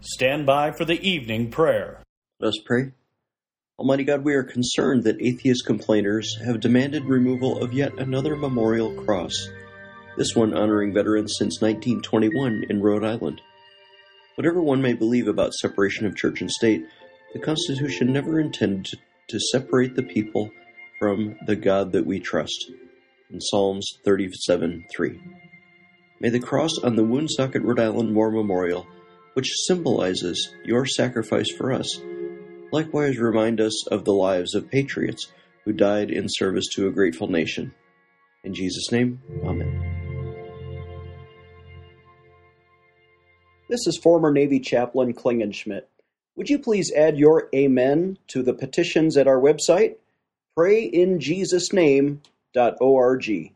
stand by for the evening prayer. Let us pray. Almighty God, we are concerned that atheist complainers have demanded removal of yet another memorial cross, this one honoring veterans since 1921 in Rhode Island. Whatever one may believe about separation of church and state, the Constitution never intended to, separate the people from the God that we trust. In Psalms 37 3. May the cross on the Woonsocket, Rhode Island War Memorial, which symbolizes your sacrifice for us, likewise remind us of the lives of patriots who died in service to a grateful nation. In Jesus' name, Amen. This is former Navy Chaplain Klingenschmitt. Would you please add your Amen to the petitions at our website, prayinjesusname.org.